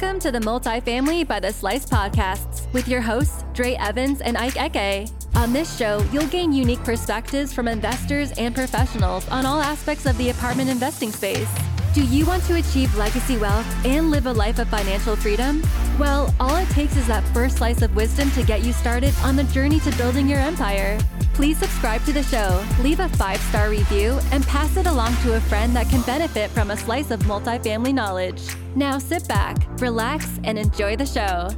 Welcome to the Multifamily by the Slice podcasts with your hosts, Dre Evans and Ike Eke. On this show, you'll gain unique perspectives from investors and professionals on all aspects of the apartment investing space. Do you want to achieve legacy wealth and live a life of financial freedom? Well, all it takes is that first slice of wisdom to get you started on the journey to building your empire. Please subscribe to the show, leave a five star review, and pass it along to a friend that can benefit from a slice of multifamily knowledge. Now sit back, relax, and enjoy the show.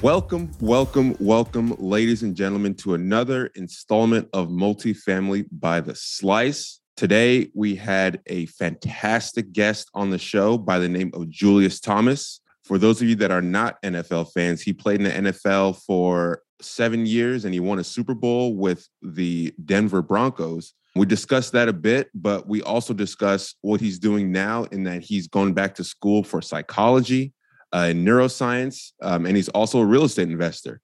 Welcome, welcome, welcome, ladies and gentlemen, to another installment of Multifamily by the Slice. Today, we had a fantastic guest on the show by the name of Julius Thomas. For those of you that are not NFL fans, he played in the NFL for seven years and he won a Super Bowl with the Denver Broncos. We discussed that a bit, but we also discussed what he's doing now in that he's going back to school for psychology uh, in neuroscience, um, and he's also a real estate investor.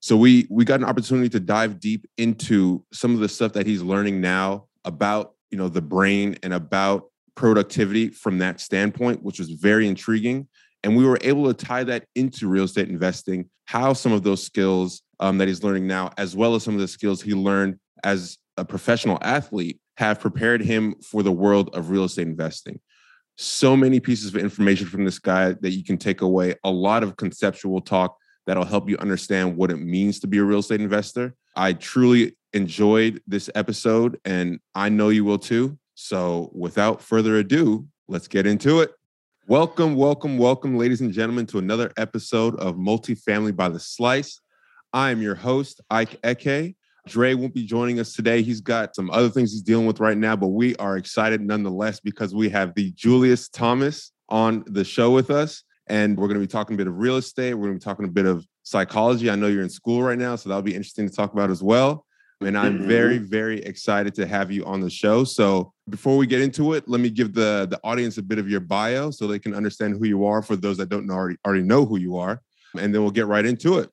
So we we got an opportunity to dive deep into some of the stuff that he's learning now about you know the brain and about productivity from that standpoint, which was very intriguing. And we were able to tie that into real estate investing, how some of those skills um, that he's learning now, as well as some of the skills he learned as a professional athlete, have prepared him for the world of real estate investing so many pieces of information from this guy that you can take away, a lot of conceptual talk that'll help you understand what it means to be a real estate investor. I truly enjoyed this episode and I know you will too. So without further ado, let's get into it. Welcome, welcome, welcome, ladies and gentlemen, to another episode of Multifamily by the Slice. I am your host, Ike Eke. Dre won't be joining us today. He's got some other things he's dealing with right now, but we are excited nonetheless because we have the Julius Thomas on the show with us. And we're going to be talking a bit of real estate. We're going to be talking a bit of psychology. I know you're in school right now, so that'll be interesting to talk about as well. And I'm mm-hmm. very, very excited to have you on the show. So before we get into it, let me give the, the audience a bit of your bio so they can understand who you are for those that don't know, already, already know who you are. And then we'll get right into it.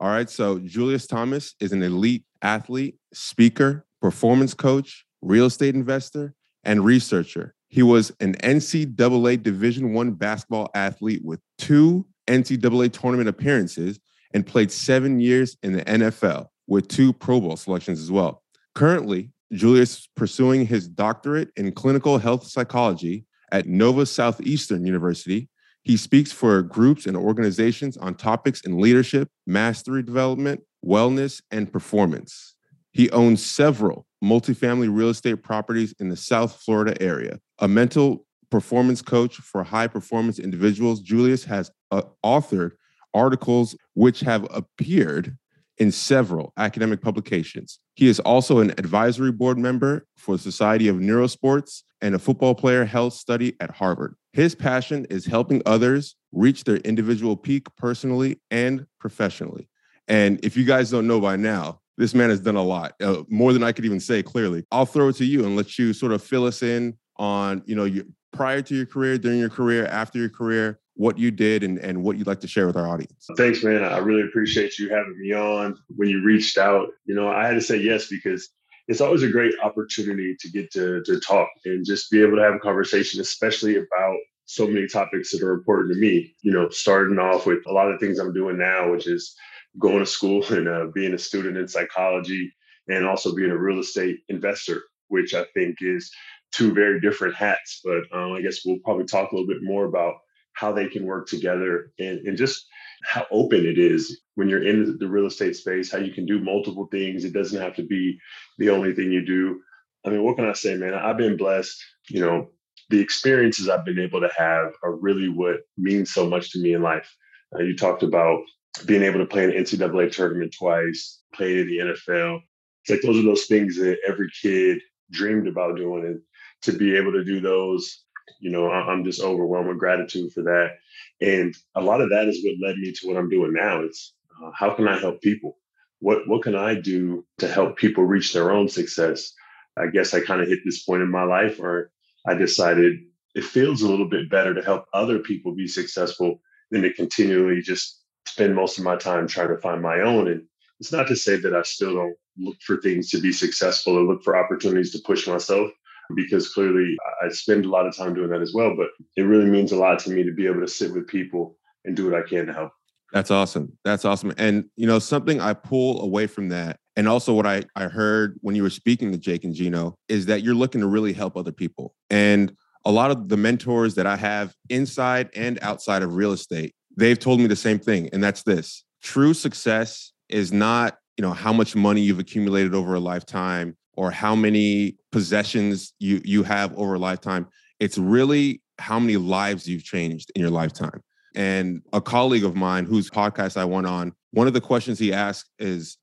All right. So Julius Thomas is an elite athlete, speaker, performance coach, real estate investor, and researcher. He was an NCAA Division One basketball athlete with two NCAA tournament appearances and played seven years in the NFL with two Pro Bowl selections as well. Currently, Julius is pursuing his doctorate in clinical health psychology at Nova Southeastern University he speaks for groups and organizations on topics in leadership, mastery development, wellness, and performance. He owns several multifamily real estate properties in the South Florida area. A mental performance coach for high performance individuals, Julius has uh, authored articles which have appeared in several academic publications. He is also an advisory board member for the Society of Neurosports and a football player health study at Harvard. His passion is helping others reach their individual peak personally and professionally. And if you guys don't know by now, this man has done a lot, uh, more than I could even say clearly. I'll throw it to you and let you sort of fill us in on, you know, your, prior to your career, during your career, after your career, what you did and, and what you'd like to share with our audience. Thanks, man. I really appreciate you having me on. When you reached out, you know, I had to say yes because it's always a great opportunity to get to, to talk and just be able to have a conversation, especially about so many topics that are important to me. You know, starting off with a lot of things I'm doing now, which is going to school and uh, being a student in psychology and also being a real estate investor, which I think is two very different hats. But um, I guess we'll probably talk a little bit more about how they can work together and, and just how open it is when you're in the real estate space, how you can do multiple things. It doesn't have to be the only thing you do. I mean, what can I say, man? I've been blessed. You know, the experiences I've been able to have are really what means so much to me in life. Uh, you talked about being able to play an NCAA tournament twice, playing in the NFL. It's like those are those things that every kid dreamed about doing. And to be able to do those, you know, I'm just overwhelmed with gratitude for that. And a lot of that is what led me to what I'm doing now. It's uh, how can I help people? What what can I do to help people reach their own success? I guess I kind of hit this point in my life where I decided it feels a little bit better to help other people be successful than to continually just spend most of my time trying to find my own. And it's not to say that I still don't look for things to be successful or look for opportunities to push myself because clearly I spend a lot of time doing that as well. But it really means a lot to me to be able to sit with people and do what I can to help. That's awesome. That's awesome. And you know, something I pull away from that, and also what I, I heard when you were speaking to Jake and Gino, is that you're looking to really help other people. And a lot of the mentors that I have inside and outside of real estate, they've told me the same thing. And that's this true success is not, you know, how much money you've accumulated over a lifetime or how many possessions you you have over a lifetime. It's really how many lives you've changed in your lifetime. And a colleague of mine whose podcast I went on, one of the questions he asked is,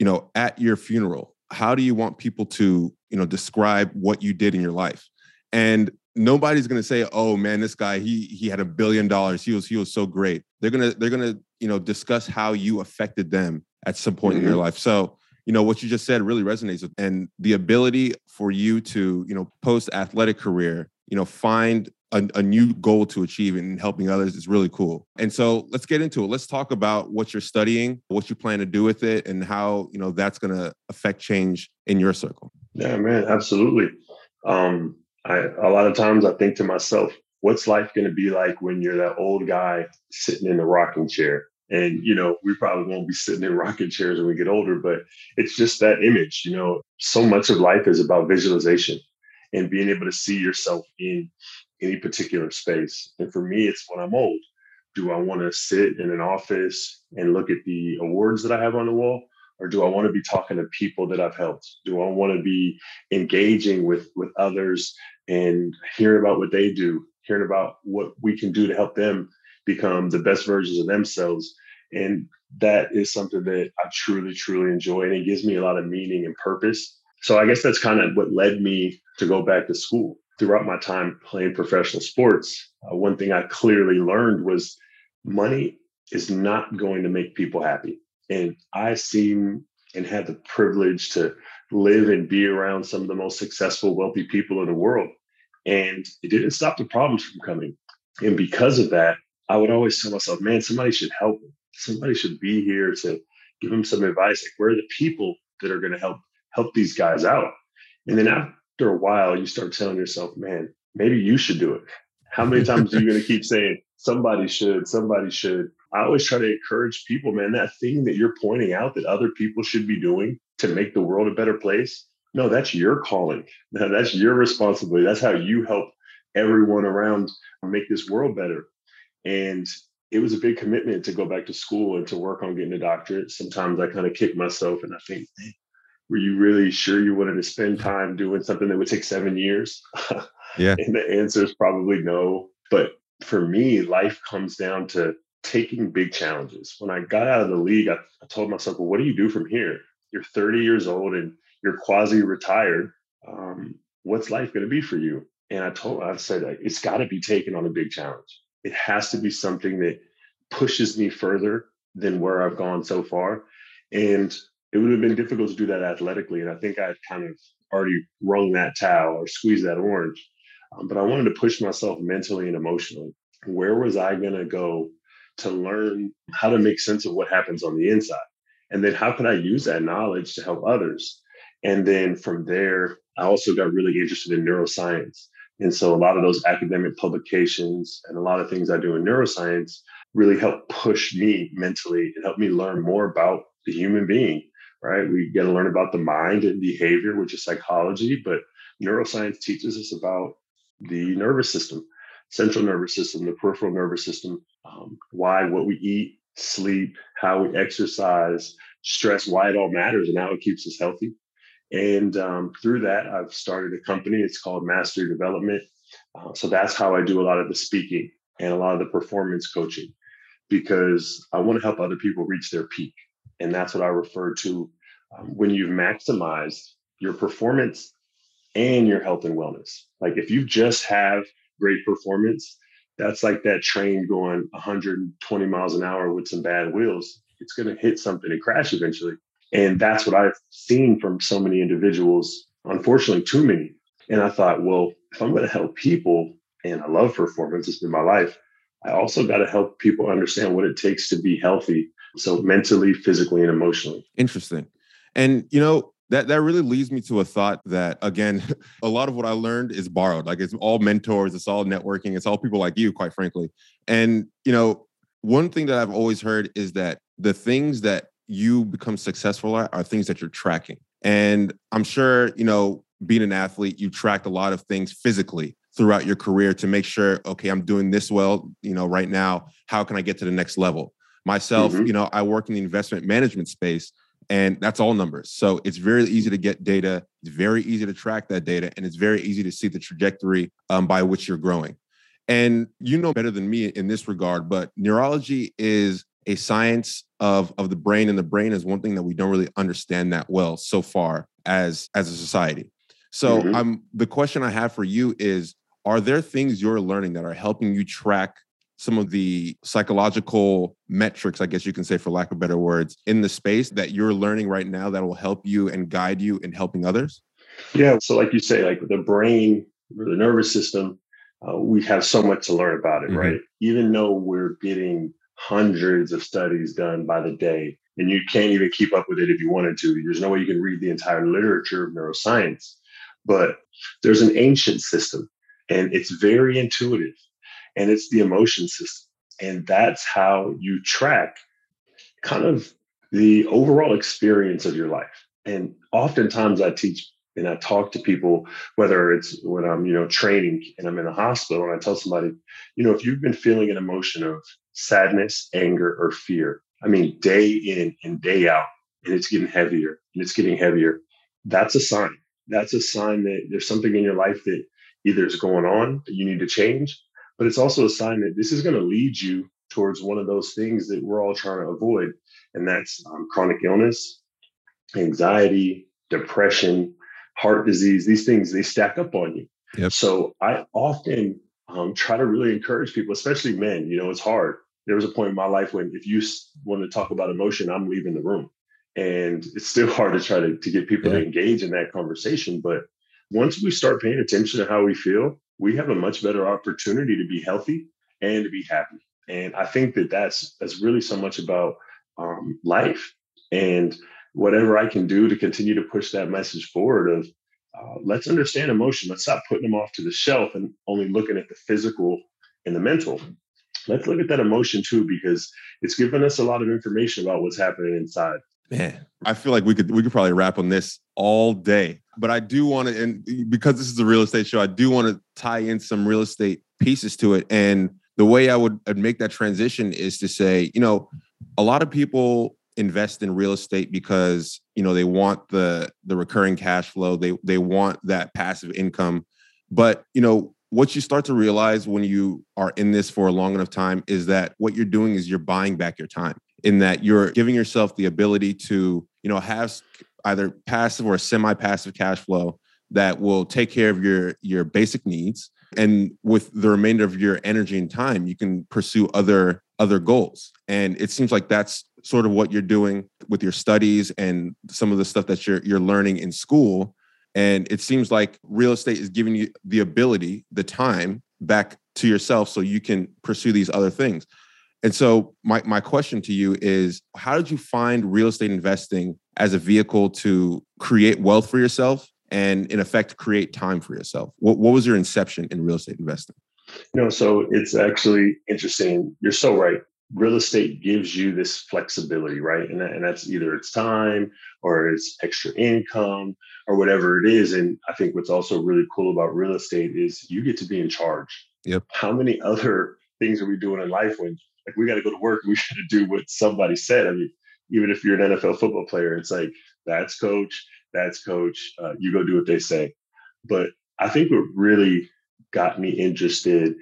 you know, at your funeral, how do you want people to, you know, describe what you did in your life? And nobody's going to say, "Oh man, this guy he he had a billion dollars. He was he was so great." They're gonna they're gonna you know discuss how you affected them at some point mm-hmm. in your mm-hmm. life. So you know what you just said really resonates with, and the ability for you to you know post athletic career, you know, find a, a, new goal to achieve and helping others is really cool. And so let's get into it. Let's talk about what you're studying, what you plan to do with it, and how you know that's going to affect change in your circle. Yeah, man, absolutely. Um, I, a lot of times I think to myself, what's life going to be like when you're that old guy sitting in the rocking chair? And, you know, we probably won't be sitting in rocking chairs when we get older, but it's just that image, you know, so much of life is about visualization and being able to see yourself in any particular space. And for me, it's when I'm old. Do I want to sit in an office and look at the awards that I have on the wall? Or do I want to be talking to people that I've helped? Do I want to be engaging with with others and hearing about what they do, hearing about what we can do to help them become the best versions of themselves? And that is something that I truly, truly enjoy. And it gives me a lot of meaning and purpose. So I guess that's kind of what led me to go back to school throughout my time playing professional sports, uh, one thing I clearly learned was money is not going to make people happy. And I seem and had the privilege to live and be around some of the most successful, wealthy people in the world. And it didn't stop the problems from coming. And because of that, I would always tell myself, man, somebody should help me. Somebody should be here to give them some advice. Like, where are the people that are going to help help these guys out? And then after a while, you start telling yourself, man, maybe you should do it. How many times are you going to keep saying, somebody should, somebody should? I always try to encourage people, man, that thing that you're pointing out that other people should be doing to make the world a better place. No, that's your calling. That's your responsibility. That's how you help everyone around make this world better. And it was a big commitment to go back to school and to work on getting a doctorate. Sometimes I kind of kick myself and I think, were you really sure you wanted to spend time doing something that would take seven years? Yeah. and the answer is probably no. But for me, life comes down to taking big challenges. When I got out of the league, I, I told myself, well, what do you do from here? You're 30 years old and you're quasi retired. Um, what's life going to be for you? And I told, I said, it's got to be taken on a big challenge. It has to be something that pushes me further than where I've gone so far. And it would have been difficult to do that athletically. And I think I kind of already wrung that towel or squeezed that orange. Um, but I wanted to push myself mentally and emotionally. Where was I going to go to learn how to make sense of what happens on the inside? And then how can I use that knowledge to help others? And then from there, I also got really interested in neuroscience. And so a lot of those academic publications and a lot of things I do in neuroscience really help push me mentally and help me learn more about the human being right? We get to learn about the mind and behavior, which is psychology, but neuroscience teaches us about the nervous system, central nervous system, the peripheral nervous system, um, why what we eat, sleep, how we exercise, stress, why it all matters, and how it keeps us healthy. And um, through that, I've started a company. It's called Mastery Development. Uh, so that's how I do a lot of the speaking and a lot of the performance coaching because I want to help other people reach their peak. And that's what I refer to um, when you've maximized your performance and your health and wellness. Like if you just have great performance, that's like that train going 120 miles an hour with some bad wheels. It's going to hit something and crash eventually. And that's what I've seen from so many individuals, unfortunately, too many. And I thought, well, if I'm going to help people and I love performance, it's been my life, I also got to help people understand what it takes to be healthy So mentally, physically, and emotionally. Interesting. And you know, that that really leads me to a thought that again, a lot of what I learned is borrowed. Like it's all mentors, it's all networking, it's all people like you, quite frankly. And you know, one thing that I've always heard is that the things that you become successful at are things that you're tracking. And I'm sure, you know, being an athlete, you tracked a lot of things physically throughout your career to make sure, okay, I'm doing this well, you know, right now. How can I get to the next level? Myself, mm-hmm. you know, I work in the investment management space and that's all numbers. So it's very easy to get data. It's very easy to track that data, and it's very easy to see the trajectory um, by which you're growing. And you know better than me in this regard, but neurology is a science of of the brain, and the brain is one thing that we don't really understand that well so far as as a society. So, mm-hmm. um, the question I have for you is: Are there things you're learning that are helping you track some of the psychological metrics, I guess you can say, for lack of better words, in the space that you're learning right now that will help you and guide you in helping others? Yeah. So, like you say, like the brain or the nervous system, uh, we have so much to learn about it, mm-hmm. right? Even though we're getting hundreds of studies done by the day, and you can't even keep up with it if you wanted to. There's no way you can read the entire literature of neuroscience, but there's an ancient system and it's very intuitive and it's the emotion system. And that's how you track kind of the overall experience of your life. And oftentimes I teach and I talk to people, whether it's when I'm, you know, training and I'm in a hospital and I tell somebody, you know, if you've been feeling an emotion of sadness, anger, or fear, I mean, day in and day out, and it's getting heavier and it's getting heavier, that's a sign. That's a sign that there's something in your life that either is going on that you need to change, but it's also a sign that this is going to lead you towards one of those things that we're all trying to avoid. And that's um, chronic illness, anxiety, depression, heart disease. These things, they stack up on you. Yep. So I often um, try to really encourage people, especially men. You know, it's hard. There was a point in my life when if you want to talk about emotion, I'm leaving the room. And it's still hard to try to, to get people yeah. to engage in that conversation. But once we start paying attention to how we feel, we have a much better opportunity to be healthy and to be happy. And I think that that's that's really so much about um, life and whatever I can do to continue to push that message forward of uh, let's understand emotion. Let's stop putting them off to the shelf and only looking at the physical and the mental. Let's look at that emotion too, because it's given us a lot of information about what's happening inside. Man, I feel like we could we could probably wrap on this all day. But I do want to, and because this is a real estate show, I do want to tie in some real estate pieces to it. And the way I would make that transition is to say, you know, a lot of people invest in real estate because you know they want the the recurring cash flow they they want that passive income but you know what you start to realize when you are in this for a long enough time is that what you're doing is you're buying back your time in that you're giving yourself the ability to you know have either passive or semi-passive cash flow that will take care of your your basic needs. And with the remainder of your energy and time you can pursue other other goals. And it seems like that's sort of what you're doing with your studies and some of the stuff that you're you're learning in school and it seems like real estate is giving you the ability the time back to yourself so you can pursue these other things and so my, my question to you is how did you find real estate investing as a vehicle to create wealth for yourself and in effect create time for yourself? What, what was your inception in real estate investing? You know, so it's actually interesting. You're so right. Real estate gives you this flexibility, right? And, that, and that's either it's time or it's extra income or whatever it is. And I think what's also really cool about real estate is you get to be in charge. Yep. How many other things are we doing in life when like we got to go to work. We got to do what somebody said. I mean, even if you're an NFL football player, it's like that's coach, that's coach. Uh, you go do what they say. But I think what really got me interested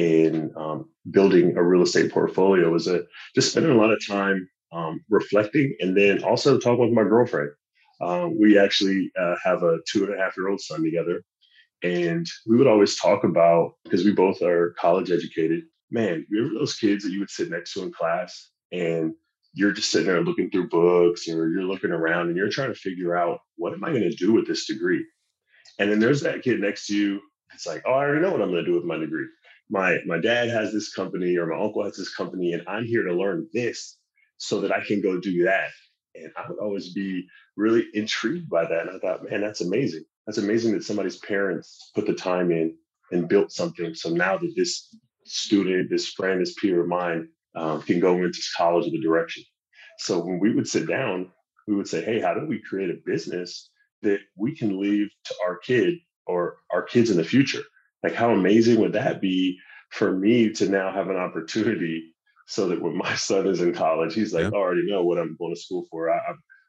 in um, building a real estate portfolio was a, just spending a lot of time um, reflecting and then also talking with my girlfriend. Um, we actually uh, have a two and a half year old son together. And we would always talk about, because we both are college educated, man, remember those kids that you would sit next to in class and you're just sitting there looking through books or you're looking around and you're trying to figure out what am I going to do with this degree? And then there's that kid next to you. It's like, oh, I already know what I'm going to do with my degree. My my dad has this company or my uncle has this company, and I'm here to learn this so that I can go do that. And I would always be really intrigued by that. And I thought, man, that's amazing. That's amazing that somebody's parents put the time in and built something. So now that this student, this friend, this peer of mine um, can go into college with the direction. So when we would sit down, we would say, hey, how do we create a business that we can leave to our kid or our kids in the future? Like, how amazing would that be for me to now have an opportunity so that when my son is in college, he's like, yeah. I already know what I'm going to school for. I,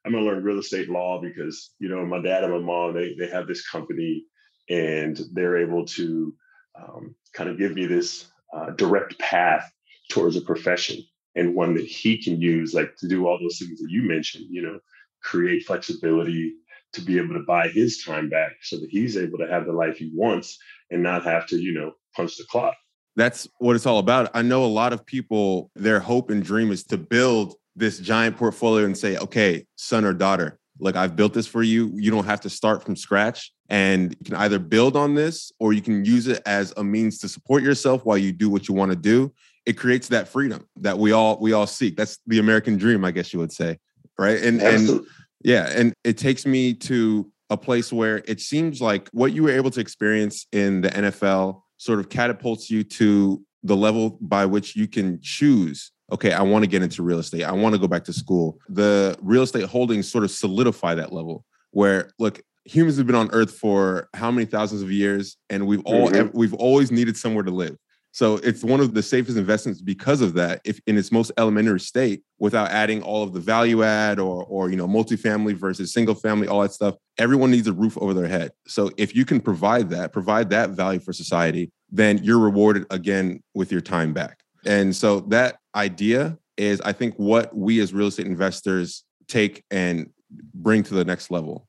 I'm going to learn real estate law because, you know, my dad and my mom, they, they have this company and they're able to um, kind of give me this uh, direct path towards a profession and one that he can use, like to do all those things that you mentioned, you know, create flexibility to be able to buy his time back so that he's able to have the life he wants and not have to, you know, punch the clock. That's what it's all about. I know a lot of people, their hope and dream is to build this giant portfolio and say, okay, son or daughter, look, I've built this for you. You don't have to start from scratch. And you can either build on this or you can use it as a means to support yourself while you do what you want to do. It creates that freedom that we all we all seek. That's the American dream, I guess you would say. Right. And Absolutely. and yeah, and it takes me to a place where it seems like what you were able to experience in the NFL sort of catapults you to the level by which you can choose okay i want to get into real estate. I want to go back to school. The real estate holdings sort of solidify that level where look humans have been on earth for how many thousands of years and we've all mm-hmm. we've always needed somewhere to live so it's one of the safest investments because of that, if in its most elementary state, without adding all of the value add or or you know multifamily versus single family, all that stuff. Everyone needs a roof over their head. So if you can provide that, provide that value for society, then you're rewarded again with your time back. And so that idea is, I think, what we as real estate investors take and bring to the next level.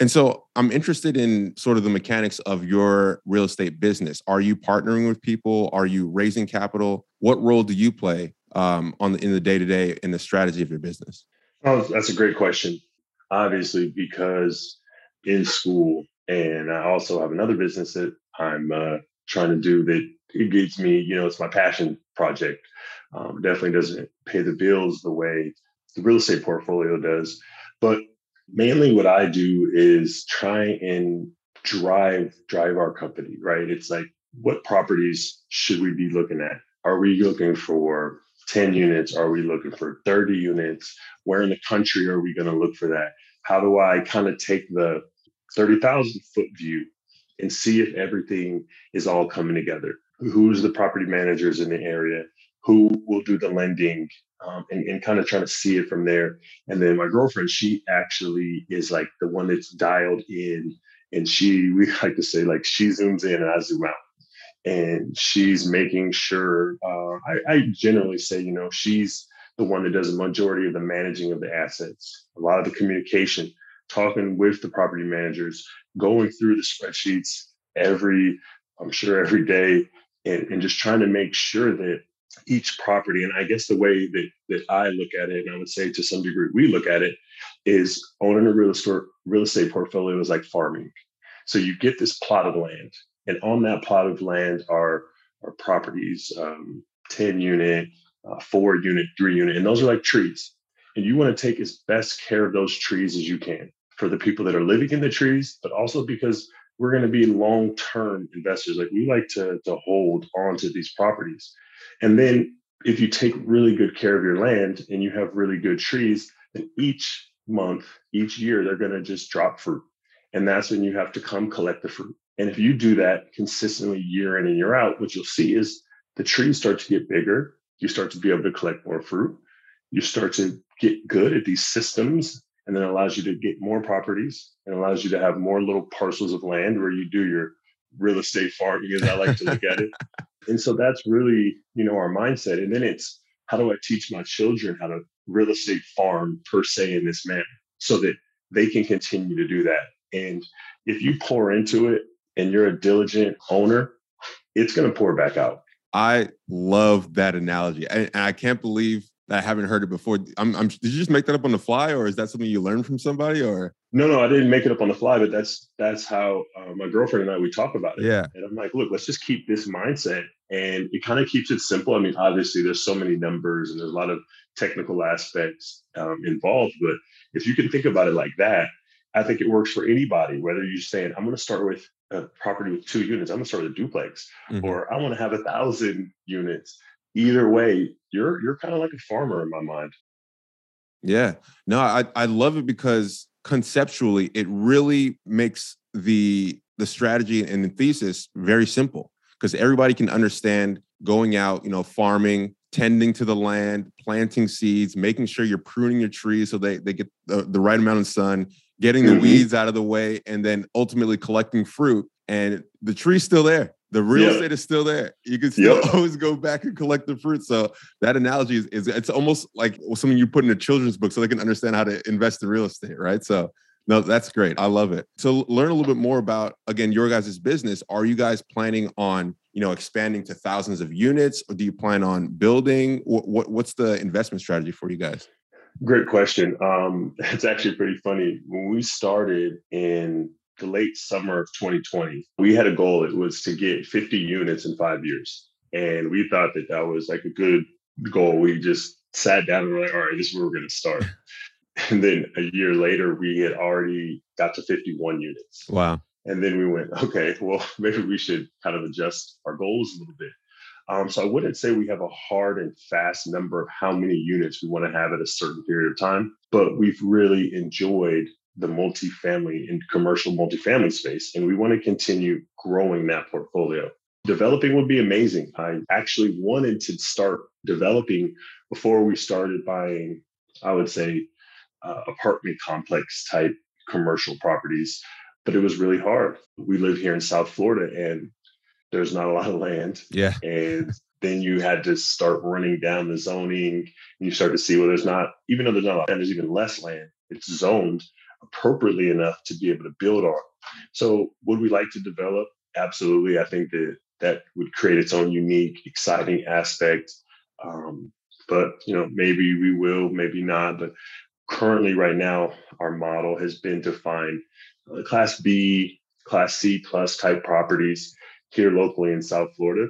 And so I'm interested in sort of the mechanics of your real estate business. Are you partnering with people? Are you raising capital? What role do you play um, on the, in the day to day in the strategy of your business? Oh, that's a great question. Obviously, because in school, and I also have another business that I'm uh, trying to do that it gives me, you know, it's my passion project. Um, definitely doesn't pay the bills the way the real estate portfolio does, but mainly what I do is try and drive drive our company, right? It's like what properties should we be looking at? Are we looking for 10 units? Are we looking for 30 units? Where in the country are we going to look for that? How do I kind of take the 30,000 foot view and see if everything is all coming together? Who's the property managers in the area? Who will do the lending? Um, and, and kind of trying to see it from there. And then my girlfriend, she actually is like the one that's dialed in, and she we like to say like she zooms in and I zoom out, and she's making sure. Uh, I, I generally say you know she's the one that does the majority of the managing of the assets, a lot of the communication, talking with the property managers, going through the spreadsheets every, I'm sure every day, and, and just trying to make sure that each property. And I guess the way that that I look at it, and I would say to some degree we look at it, is owning a real estate real estate portfolio is like farming. So you get this plot of land, and on that plot of land are are properties, um, ten unit, uh, four unit, three unit, and those are like trees. And you want to take as best care of those trees as you can for the people that are living in the trees, but also because we're going to be long term investors. Like we like to, to hold on to these properties. And then if you take really good care of your land and you have really good trees, then each month, each year, they're going to just drop fruit. And that's when you have to come collect the fruit. And if you do that consistently year in and year out, what you'll see is the trees start to get bigger. You start to be able to collect more fruit. You start to get good at these systems, and then allows you to get more properties and allows you to have more little parcels of land where you do your real estate farming, as I like to look at it. And so that's really, you know, our mindset. And then it's how do I teach my children how to real estate farm per se in this manner so that they can continue to do that. And if you pour into it and you're a diligent owner, it's going to pour back out. I love that analogy. And I can't believe that I haven't heard it before. I'm, I'm, did you just make that up on the fly, or is that something you learned from somebody? Or no, no, I didn't make it up on the fly, but that's that's how uh, my girlfriend and I we talk about it. Yeah, and I'm like, look, let's just keep this mindset And it kind of keeps it simple. I mean, obviously, there's so many numbers and there's a lot of technical aspects um, involved. But if you can think about it like that, I think it works for anybody, whether you're saying, I'm going to start with a property with two units, I'm going to start with a duplex, mm-hmm. or I want to have a thousand units. Either way, you're you're kind of like a farmer in my mind. Yeah. No, I, I love it because conceptually it really makes the the strategy and the thesis very simple because everybody can understand going out, you know, farming, tending to the land, planting seeds, making sure you're pruning your trees so they, they get the, the right amount of sun, getting the mm-hmm. weeds out of the way, and then ultimately collecting fruit. And the tree's still there. The real yep. estate is still there. You can still yep. always go back and collect the fruit. So that analogy is, is it's almost like something you put in a children's book so they can understand how to invest in real estate, right? So no, that's great. I love it. So learn a little bit more about again your guys' business. Are you guys planning on you know expanding to thousands of units, or do you plan on building? What, what what's the investment strategy for you guys? Great question. Um, it's actually pretty funny. When we started in the late summer of 2020, we had a goal. It was to get 50 units in five years, and we thought that that was like a good goal. We just sat down and were like, "All right, this is where we're going to start." And then a year later, we had already got to 51 units. Wow. And then we went, okay, well, maybe we should kind of adjust our goals a little bit. Um, so I wouldn't say we have a hard and fast number of how many units we want to have at a certain period of time, but we've really enjoyed the multifamily and commercial multifamily space, and we want to continue growing that portfolio. Developing would be amazing. I actually wanted to start developing before we started buying, I would say, uh, apartment complex type commercial properties, but it was really hard. We live here in South Florida and there's not a lot of land. Yeah. And then you had to start running down the zoning and you start to see, well, there's not, even though there's not a lot, and there's even less land, it's zoned appropriately enough to be able to build on. So would we like to develop? Absolutely. I think that that would create its own unique, exciting aspect. Um, but you know, maybe we will, maybe not. But currently right now our model has been to find uh, class b class c plus type properties here locally in south florida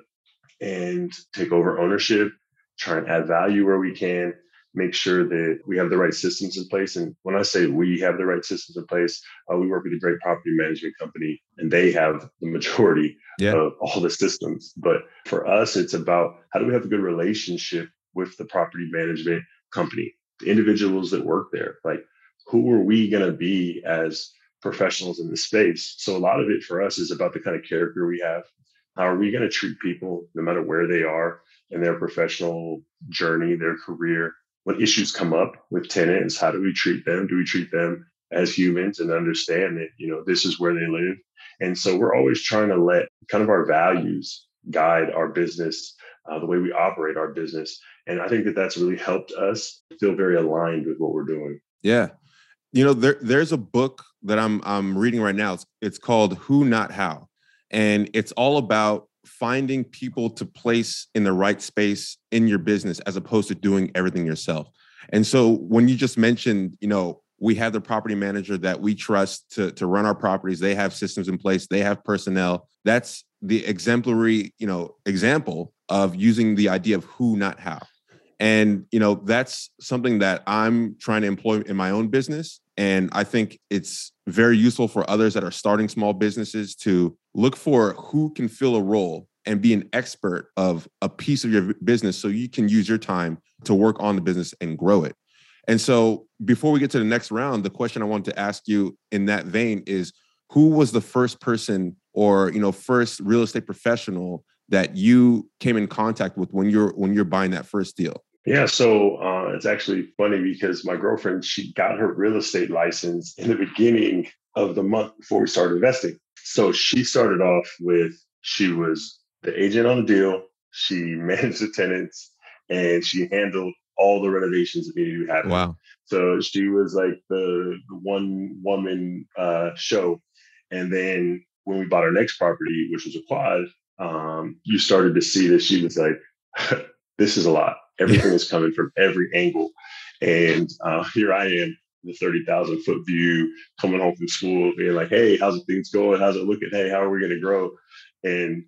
and take over ownership try and add value where we can make sure that we have the right systems in place and when i say we have the right systems in place uh, we work with a great property management company and they have the majority yeah. of all the systems but for us it's about how do we have a good relationship with the property management company the individuals that work there. Like, who are we going to be as professionals in the space? So, a lot of it for us is about the kind of character we have. How are we going to treat people no matter where they are in their professional journey, their career? When issues come up with tenants, how do we treat them? Do we treat them as humans and understand that, you know, this is where they live? And so we're always trying to let kind of our values guide our business, uh, the way we operate our business. And I think that that's really helped us feel very aligned with what we're doing. Yeah. You know, there, there's a book that I'm I'm reading right now. It's, it's called Who Not How. And it's all about finding people to place in the right space in your business as opposed to doing everything yourself. And so when you just mentioned, you know, we have the property manager that we trust to, to run our properties. They have systems in place, they have personnel. That's the exemplary, you know, example of using the idea of who, not how. And you know, that's something that I'm trying to employ in my own business. And I think it's very useful for others that are starting small businesses to look for who can fill a role and be an expert of a piece of your business so you can use your time to work on the business and grow it. And so before we get to the next round, the question I wanted to ask you in that vein is who was the first person or you know first real estate professional that you came in contact with when you're when you're buying that first deal? Yeah, so it's actually funny because my girlfriend she got her real estate license in the beginning of the month before we started investing. So she started off with she was the agent on the deal, she managed the tenants, and she handled all the renovations that needed to happen. Wow! So she was like the, the one woman uh, show, and then when we bought our next property, which was a quad, um, you started to see that she was like, this is a lot. Everything is coming from every angle. And uh, here I am, the 30,000 foot view, coming home from school, being like, hey, how's things going? How's it looking? Hey, how are we going to grow? And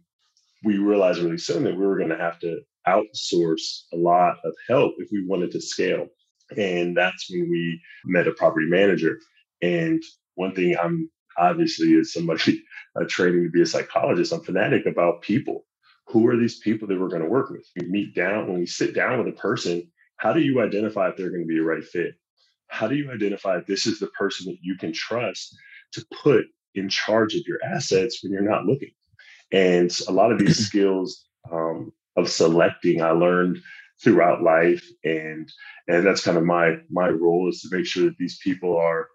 we realized really soon that we were going to have to outsource a lot of help if we wanted to scale. And that's when we met a property manager. And one thing I'm obviously is somebody uh, training to be a psychologist. I'm fanatic about people. Who are these people that we're going to work with? We meet down when we sit down with a person. How do you identify if they're going to be a right fit? How do you identify if this is the person that you can trust to put in charge of your assets when you're not looking? And a lot of these skills um, of selecting, I learned throughout life, and and that's kind of my my role is to make sure that these people are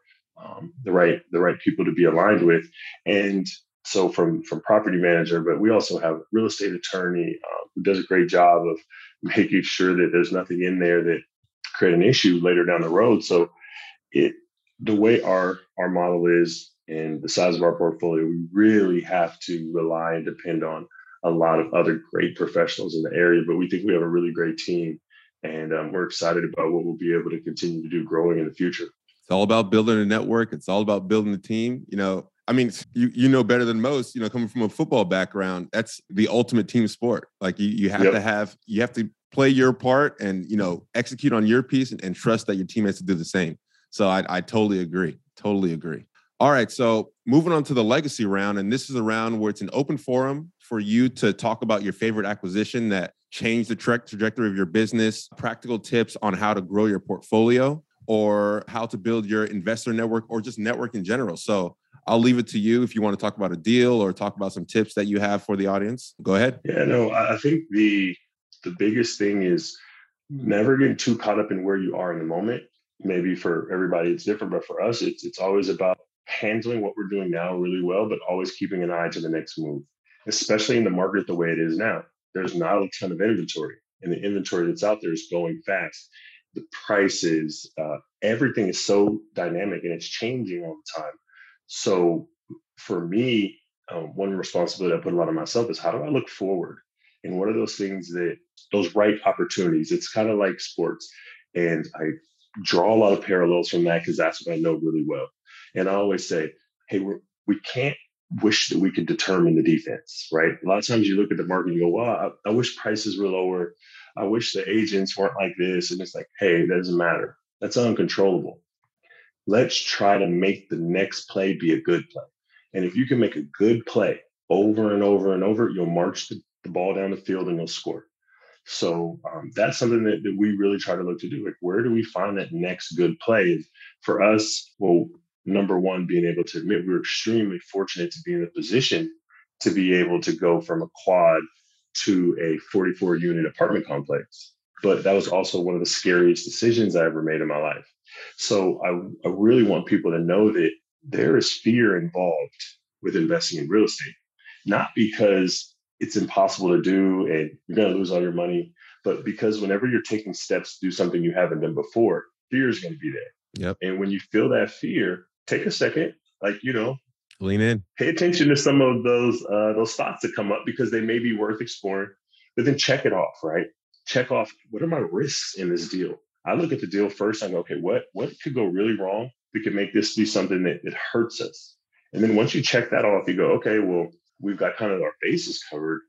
um, the right the right people to be aligned with. And so from from property manager, but we also have real estate attorney uh, who does a great job of making sure that there's nothing in there that create an issue later down the road. So it the way our our model is and the size of our portfolio, we really have to rely and depend on a lot of other great professionals in the area. But we think we have a really great team, and um, we're excited about what we'll be able to continue to do growing in the future. It's all about building a network. It's all about building a team. You know, I mean, you you know better than most. You know, coming from a football background, that's the ultimate team sport. Like you you have yep. to have you have to play your part and you know execute on your piece and, and trust that your teammates to do the same. So I, I totally agree. Totally agree. All right. So moving on to the legacy round, and this is a round where it's an open forum for you to talk about your favorite acquisition that changed the tra- trajectory of your business, practical tips on how to grow your portfolio, or how to build your investor network, or just network in general. So I'll leave it to you if you want to talk about a deal or talk about some tips that you have for the audience. Go ahead. Yeah, no, I think the the biggest thing is never getting too caught up in where you are in the moment. Maybe for everybody it's different, but for us, it's it's always about handling what we're doing now really well, but always keeping an eye to the next move, especially in the market the way it is now. There's not a ton of inventory, and the inventory that's out there is going fast. The prices, uh, everything is so dynamic and it's changing all the time. So for me, um, one responsibility I put a lot on myself is how do I look forward? And what are those things that those right opportunities? It's kind of like sports. And I draw a lot of parallels from that because that's what I know really well. And I always say, hey, we're, we can't wish that we could determine the defense, right? A lot of times you look at the market and you go, well, I, I wish prices were lower. I wish the agents weren't like this. And it's like, hey, that doesn't matter. That's uncontrollable. Let's try to make the next play be a good play. And if you can make a good play over and over and over, you'll march the, the ball down the field and you'll score. So um, that's something that, that we really try to look to do. Like, where do we find that next good play? For us, well, number one, being able to admit we are extremely fortunate to be in a position to be able to go from a quad to a 44 unit apartment complex. But that was also one of the scariest decisions I ever made in my life. So I, I really want people to know that there is fear involved with investing in real estate, not because it's impossible to do and you're going to lose all your money, but because whenever you're taking steps to do something you haven't done before, fear is going to be there. Yep. And when you feel that fear, take a second, like you know, lean in, pay attention to some of those uh, those thoughts that come up because they may be worth exploring. But then check it off, right? Check off what are my risks in this deal. I look at the deal first. I go, okay, what what could go really wrong that could make this be something that, that hurts us? And then once you check that off, you go, okay, well, we've got kind of our bases covered.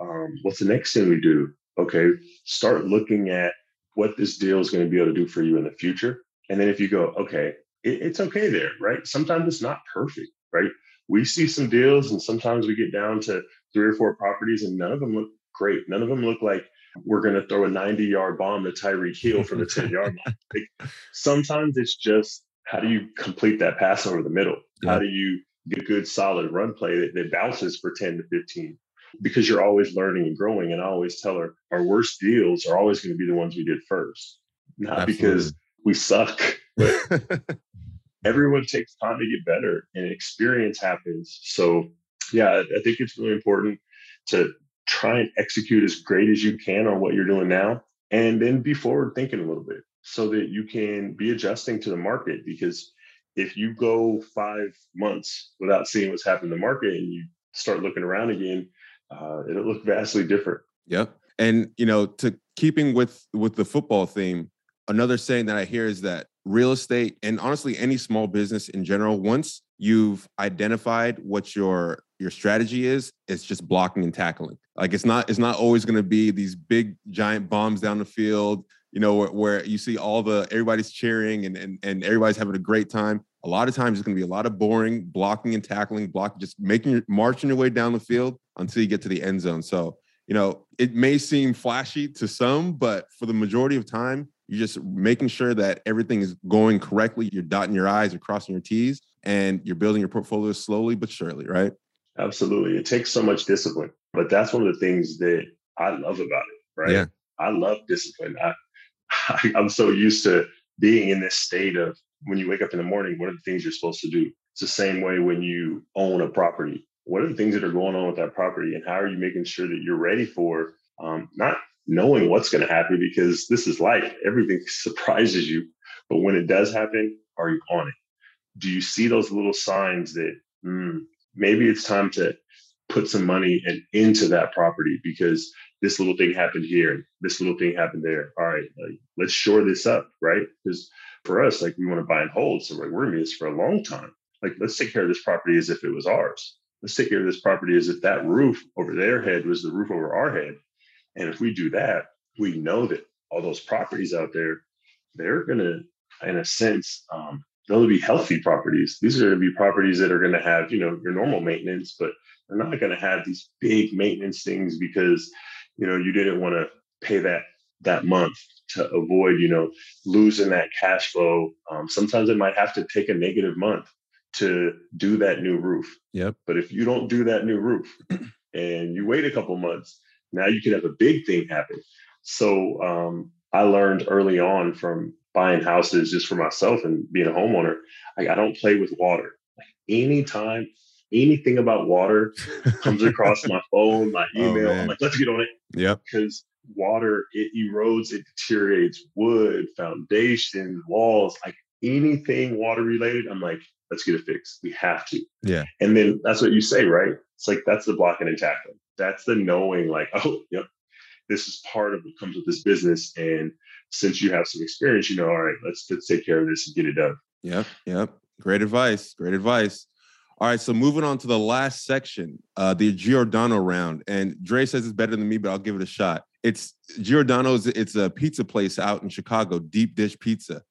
Um, what's the next thing we do? Okay, start looking at what this deal is going to be able to do for you in the future. And then if you go, okay, it, it's okay there, right? Sometimes it's not perfect, right? We see some deals and sometimes we get down to three or four properties and none of them look great. None of them look like we're going to throw a 90 yard bomb to Tyreek Hill from the 10 yard line. Like, sometimes it's just how do you complete that pass over the middle? Yeah. How do you get good solid run play that, that bounces for 10 to 15? Because you're always learning and growing. And I always tell her our worst deals are always going to be the ones we did first, not Absolutely. because we suck, but everyone takes time to get better and experience happens. So, yeah, I think it's really important to try and execute as great as you can on what you're doing now and then be forward thinking a little bit so that you can be adjusting to the market. Because if you go five months without seeing what's happening in the market and you start looking around again uh, it'll look vastly different. Yeah and you know to keeping with with the football theme another saying that i hear is that real estate and honestly any small business in general once you've identified what your your strategy is it's just blocking and tackling Like it's not it's not always going to be these big giant bombs down the field. You know where, where you see all the everybody's cheering and, and and everybody's having a great time. A lot of times it's going to be a lot of boring blocking and tackling, block just making your marching your way down the field until you get to the end zone. So you know it may seem flashy to some, but for the majority of time, you're just making sure that everything is going correctly. You're dotting your I's, you're crossing your T's, and you're building your portfolio slowly but surely, right? Absolutely. It takes so much discipline, but that's one of the things that I love about it, right? Yeah. I love discipline. I, I, I'm so used to being in this state of when you wake up in the morning, what are the things you're supposed to do? It's the same way when you own a property. What are the things that are going on with that property, and how are you making sure that you're ready for um, not knowing what's going to happen because this is life. Everything surprises you, but when it does happen, are you on it? Do you see those little signs that mm, maybe it's time to put some money and into that property because this little thing happened here, this little thing happened there. All right, like, let's shore this up, right? Because for us, like we want to buy and hold, so like, we're be this for a long time. Like let's take care of this property as if it was ours. Let's take care of this property as if that roof over their head was the roof over our head. And if we do that, we know that all those properties out there, they're gonna, in a sense, um, they'll be healthy properties. These are going to be properties that are going to have, you know, your normal maintenance, but they're not going to have these big maintenance things because, you know, you didn't want to pay that that month to avoid, you know, losing that cash flow. Um, sometimes it might have to take a negative month to do that new roof. Yep. But if you don't do that new roof and you wait a couple months, now you can have a big thing happen. So um, I learned early on from buying houses just for myself and being a homeowner, like I don't play with water. Like anytime anything about water comes across my phone, my oh, email, oh, I'm like, let's get on it. Yeah. Because water, it erodes, it deteriorates wood, foundation, walls, like anything water related. I'm like, let's get it fixed. We have to. Yeah. And then that's what you say, right? It's like that's the blocking and tackling. That's the knowing, like, oh, yep, this is part of what comes with this business. And since you have some experience, you know, all right, let's let's take care of this and get it done. Yep, yep. Great advice. Great advice. All right, so moving on to the last section, uh, the Giordano round. And Dre says it's better than me, but I'll give it a shot. It's Giordano's. It's a pizza place out in Chicago, deep dish pizza,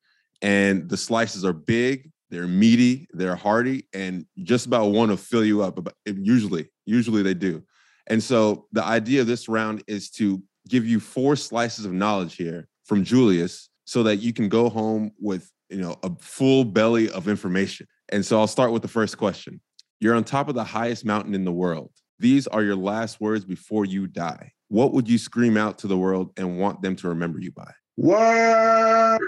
and the slices are big. They're meaty. They're hearty, and just about want to fill you up. But usually, usually they do. And so the idea of this round is to give you four slices of knowledge here from Julius so that you can go home with, you know, a full belly of information. And so I'll start with the first question. You're on top of the highest mountain in the world. These are your last words before you die. What would you scream out to the world and want them to remember you by? Work.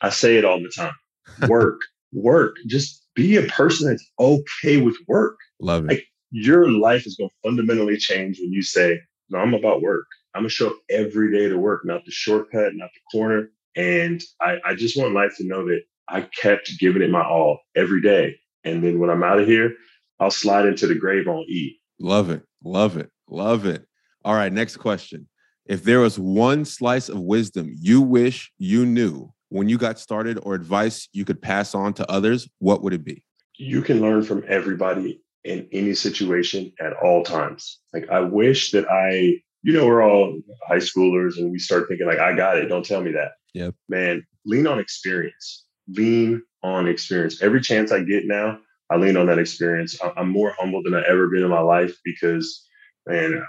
I say it all the time. Work, work. Just be a person that's okay with work. Love it. Like, your life is going to fundamentally change when you say, No, I'm about work. I'm gonna show up every day to work, not the shortcut, not the corner. And I, I just want life to know that I kept giving it my all every day. And then when I'm out of here, I'll slide into the grave on E. Love it. Love it. Love it. All right. Next question. If there was one slice of wisdom you wish you knew when you got started or advice you could pass on to others, what would it be? You can learn from everybody in any situation at all times. Like I wish that I you know, we're all high schoolers and we start thinking like, I got it. Don't tell me that. Yep. Man, lean on experience. Lean on experience. Every chance I get now, I lean on that experience. I'm more humble than I've ever been in my life because, man,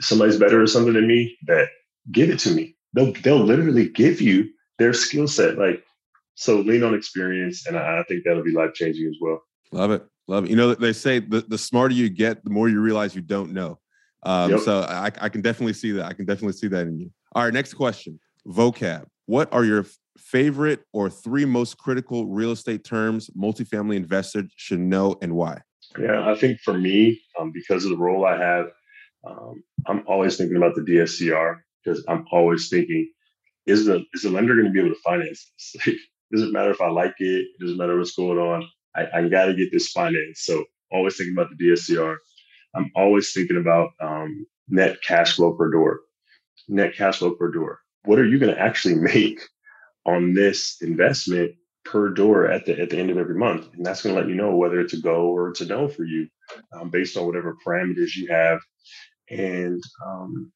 somebody's better at something than me. That give it to me. They'll they'll literally give you their skill set. Like so, lean on experience, and I, I think that'll be life changing as well. Love it, love it. You know, they say the the smarter you get, the more you realize you don't know. Um, yep. So I, I, can definitely see that. I can definitely see that in you. All right, next question. Vocab. What are your favorite or three most critical real estate terms multifamily investors should know and why? Yeah, I think for me, um, because of the role I have, um, I'm always thinking about the DSCR because I'm always thinking, is the is the lender going to be able to finance this? it doesn't matter if I like it. It doesn't matter what's going on. I, I got to get this financed. So always thinking about the DSCR. I'm always thinking about um, net cash flow per door. Net cash flow per door. What are you going to actually make on this investment per door at the at the end of every month? And that's going to let you know whether it's a go or it's a no for you, um, based on whatever parameters you have And um,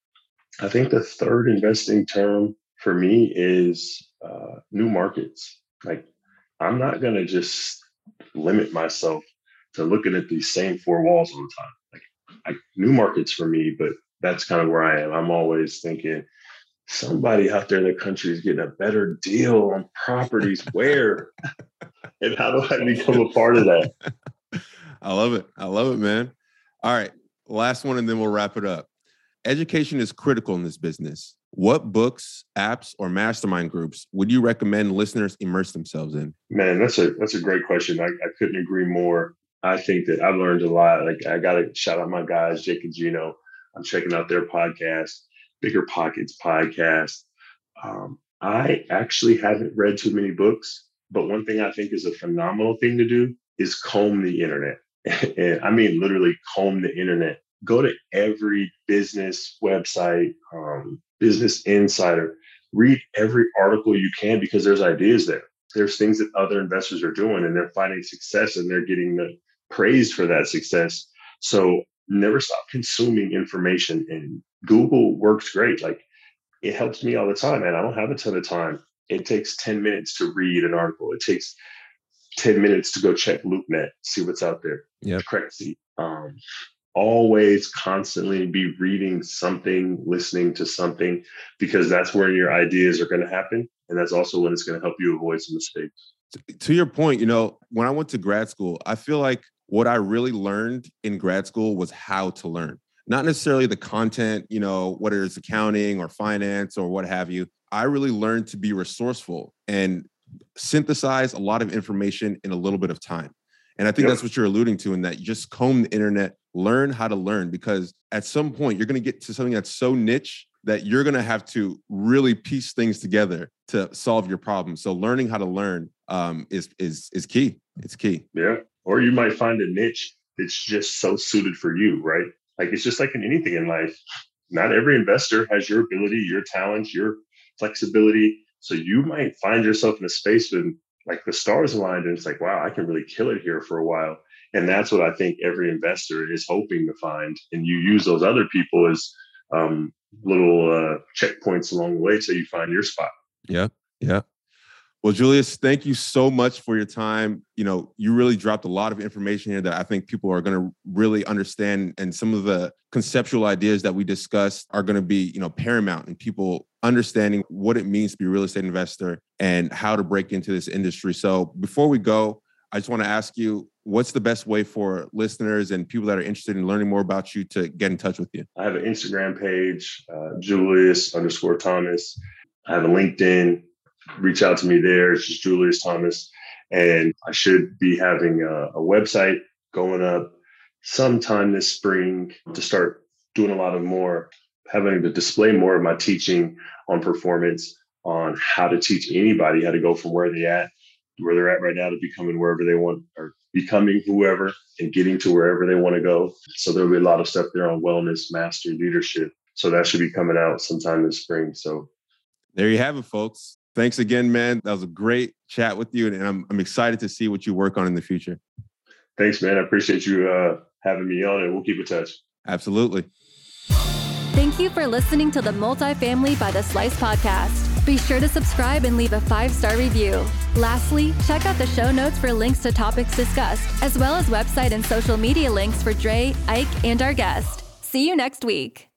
I think the third investing term for me is uh, new markets. Like, I'm not going to just limit myself to looking at these same four walls all the time. Like, I, new markets for me, but that's kind of where I am. I'm always thinking somebody out there in the country is getting a better deal on properties where and how do I become a part of that? I love it. I love it, man. All right. Last one, and then we'll wrap it up. Education is critical in this business. What books, apps, or mastermind groups would you recommend listeners immerse themselves in? Man, that's a that's a great question. I, I couldn't agree more. I think that I've learned a lot. Like I got to shout out my guys, Jake and Gino. I'm checking out their podcast, Bigger Pockets podcast. Um, I actually haven't read too many books, but one thing I think is a phenomenal thing to do is comb the internet. and I mean, literally comb the internet. Go to every business website, um, Business Insider, read every article you can because there's ideas there. There's things that other investors are doing and they're finding success and they're getting the praise for that success. So never stop consuming information. And Google works great. Like it helps me all the time, and I don't have a ton of time. It takes 10 minutes to read an article. It takes 10 minutes to go check LoopNet, see what's out there. Yeah. Crazy. Um, always constantly be reading something, listening to something, because that's where your ideas are going to happen. And that's also when it's going to help you avoid some mistakes. To your point, you know, when I went to grad school, I feel like what I really learned in grad school was how to learn, not necessarily the content, you know, whether it's accounting or finance or what have you. I really learned to be resourceful and synthesize a lot of information in a little bit of time. And I think yep. that's what you're alluding to in that you just comb the internet, learn how to learn, because at some point you're going to get to something that's so niche that you're going to have to really piece things together to solve your problem. So learning how to learn um, is is is key. It's key. Yeah. Or you might find a niche that's just so suited for you, right? Like it's just like in anything in life. Not every investor has your ability, your talents, your flexibility so you might find yourself in a space when like the stars aligned and it's like, wow, I can really kill it here for a while. And that's what I think every investor is hoping to find. And you use those other people as um, little uh, checkpoints along the way till you find your spot. Yeah. Yeah. Well, Julius, thank you so much for your time. You know, you really dropped a lot of information here that I think people are going to really understand. And some of the conceptual ideas that we discussed are going to be, you know, paramount in people understanding what it means to be a real estate investor and how to break into this industry. So before we go, I just want to ask you what's the best way for listeners and people that are interested in learning more about you to get in touch with you? I have an Instagram page, uh, Julius underscore Thomas. I have a LinkedIn. Reach out to me there. It's just Julius Thomas. And I should be having a, a website going up sometime this spring to start doing a lot of more having to display more of my teaching on performance, on how to teach anybody how to go from where they at, where they're at right now to becoming wherever they want or becoming whoever and getting to wherever they want to go. So there'll be a lot of stuff there on wellness, master leadership. So that should be coming out sometime this spring. So there you have it, folks. Thanks again, man. That was a great chat with you, and I'm I'm excited to see what you work on in the future. Thanks, man. I appreciate you uh, having me on, and we'll keep in touch. Absolutely. Thank you for listening to the Multifamily by the Slice podcast. Be sure to subscribe and leave a five star review. Lastly, check out the show notes for links to topics discussed, as well as website and social media links for Dre, Ike, and our guest. See you next week.